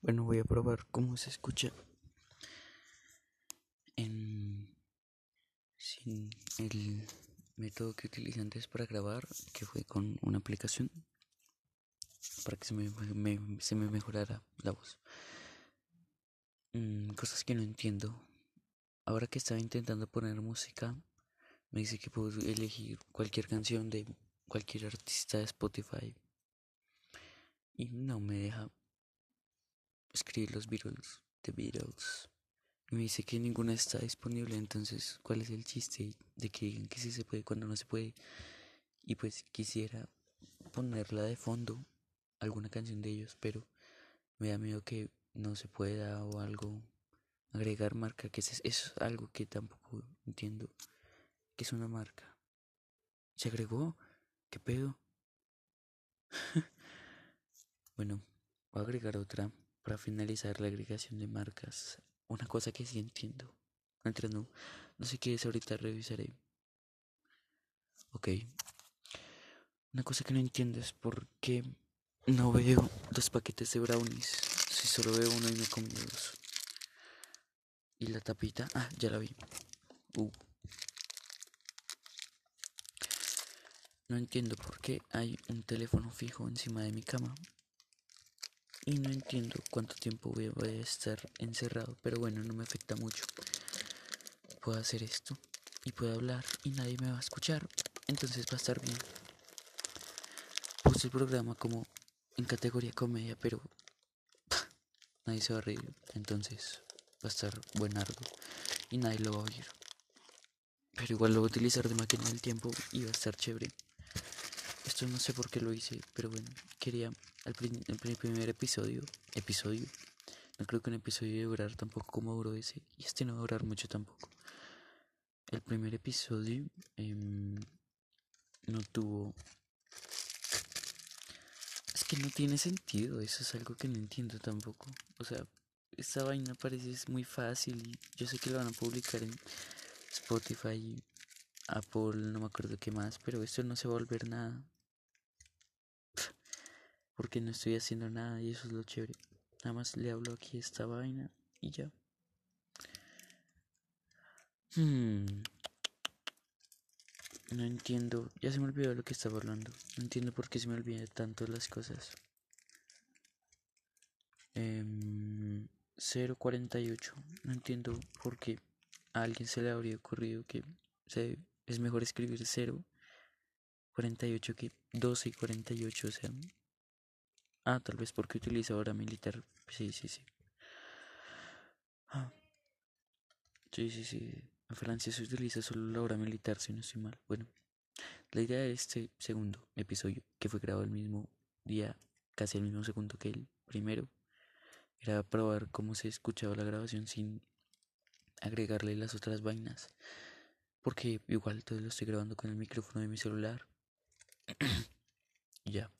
Bueno, voy a probar cómo se escucha en sin el método que utilicé antes para grabar, que fue con una aplicación para que se me, se me mejorara la voz. Mm, cosas que no entiendo. Ahora que estaba intentando poner música, me dice que puedo elegir cualquier canción de cualquier artista de Spotify. Y no me deja escribir los Beatles, The Beatles. Y me dice que ninguna está disponible, entonces, ¿cuál es el chiste de que digan que sí se puede cuando no se puede? Y pues quisiera ponerla de fondo, alguna canción de ellos, pero me da miedo que no se pueda o algo. Agregar marca, que es, es algo que tampoco entiendo. que es una marca? ¿Se agregó? ¿Qué pedo? bueno, voy a agregar otra para finalizar la agregación de marcas, una cosa que sí entiendo. Mientras no, no sé qué es, ahorita revisaré. Ok. Una cosa que no entiendo es por qué no veo dos paquetes de brownies. Si solo veo uno y me como dos. Y la tapita. Ah, ya la vi. Uh. No entiendo por qué hay un teléfono fijo encima de mi cama y no entiendo cuánto tiempo voy a estar encerrado, pero bueno, no me afecta mucho. Puedo hacer esto y puedo hablar y nadie me va a escuchar, entonces va a estar bien. Puse el programa como en categoría comedia, pero nadie se va a reír, entonces va a estar buenardo y nadie lo va a oír. Pero igual lo voy a utilizar de máquina del tiempo y va a estar chévere. Esto no sé por qué lo hice, pero bueno, quería el, primer episodio, episodio, no creo que un episodio de durar tampoco como duró ese, y este no va a durar mucho tampoco. El primer episodio em, no tuvo... Es que no tiene sentido, eso es algo que no entiendo tampoco. O sea, esta vaina parece muy fácil y yo sé que lo van a publicar en Spotify, Apple, no me acuerdo qué más, pero esto no se va a volver nada porque no estoy haciendo nada y eso es lo chévere. Nada más le hablo aquí esta vaina y ya. Hmm. No entiendo, ya se me olvidó lo que estaba hablando. No entiendo por qué se me olvidan tanto las cosas. Eh, 048. No entiendo por qué a alguien se le habría ocurrido que es mejor escribir 0 48 que 12 y 48. O sea, Ah, tal vez porque utiliza hora militar. Sí, sí, sí. Ah. Sí, sí, sí. En Francia se utiliza solo la hora militar, si no estoy mal. Bueno, la idea de este segundo episodio, que fue grabado el mismo día, casi el mismo segundo que el primero, era probar cómo se escuchaba la grabación sin agregarle las otras vainas. Porque igual todo lo estoy grabando con el micrófono de mi celular. ya.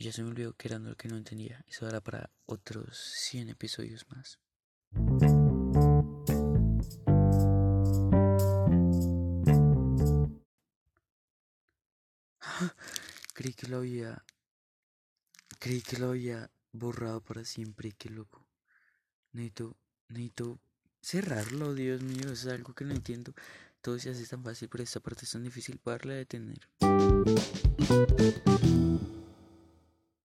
Ya se me olvidó que era lo que no entendía. Eso era para otros 100 episodios más. creí que lo había. Creí que lo había borrado para siempre. Qué loco. Necesito. Necesito cerrarlo, Dios mío. Es algo que no entiendo. Todo se hace tan fácil, pero esta parte es tan difícil para detener.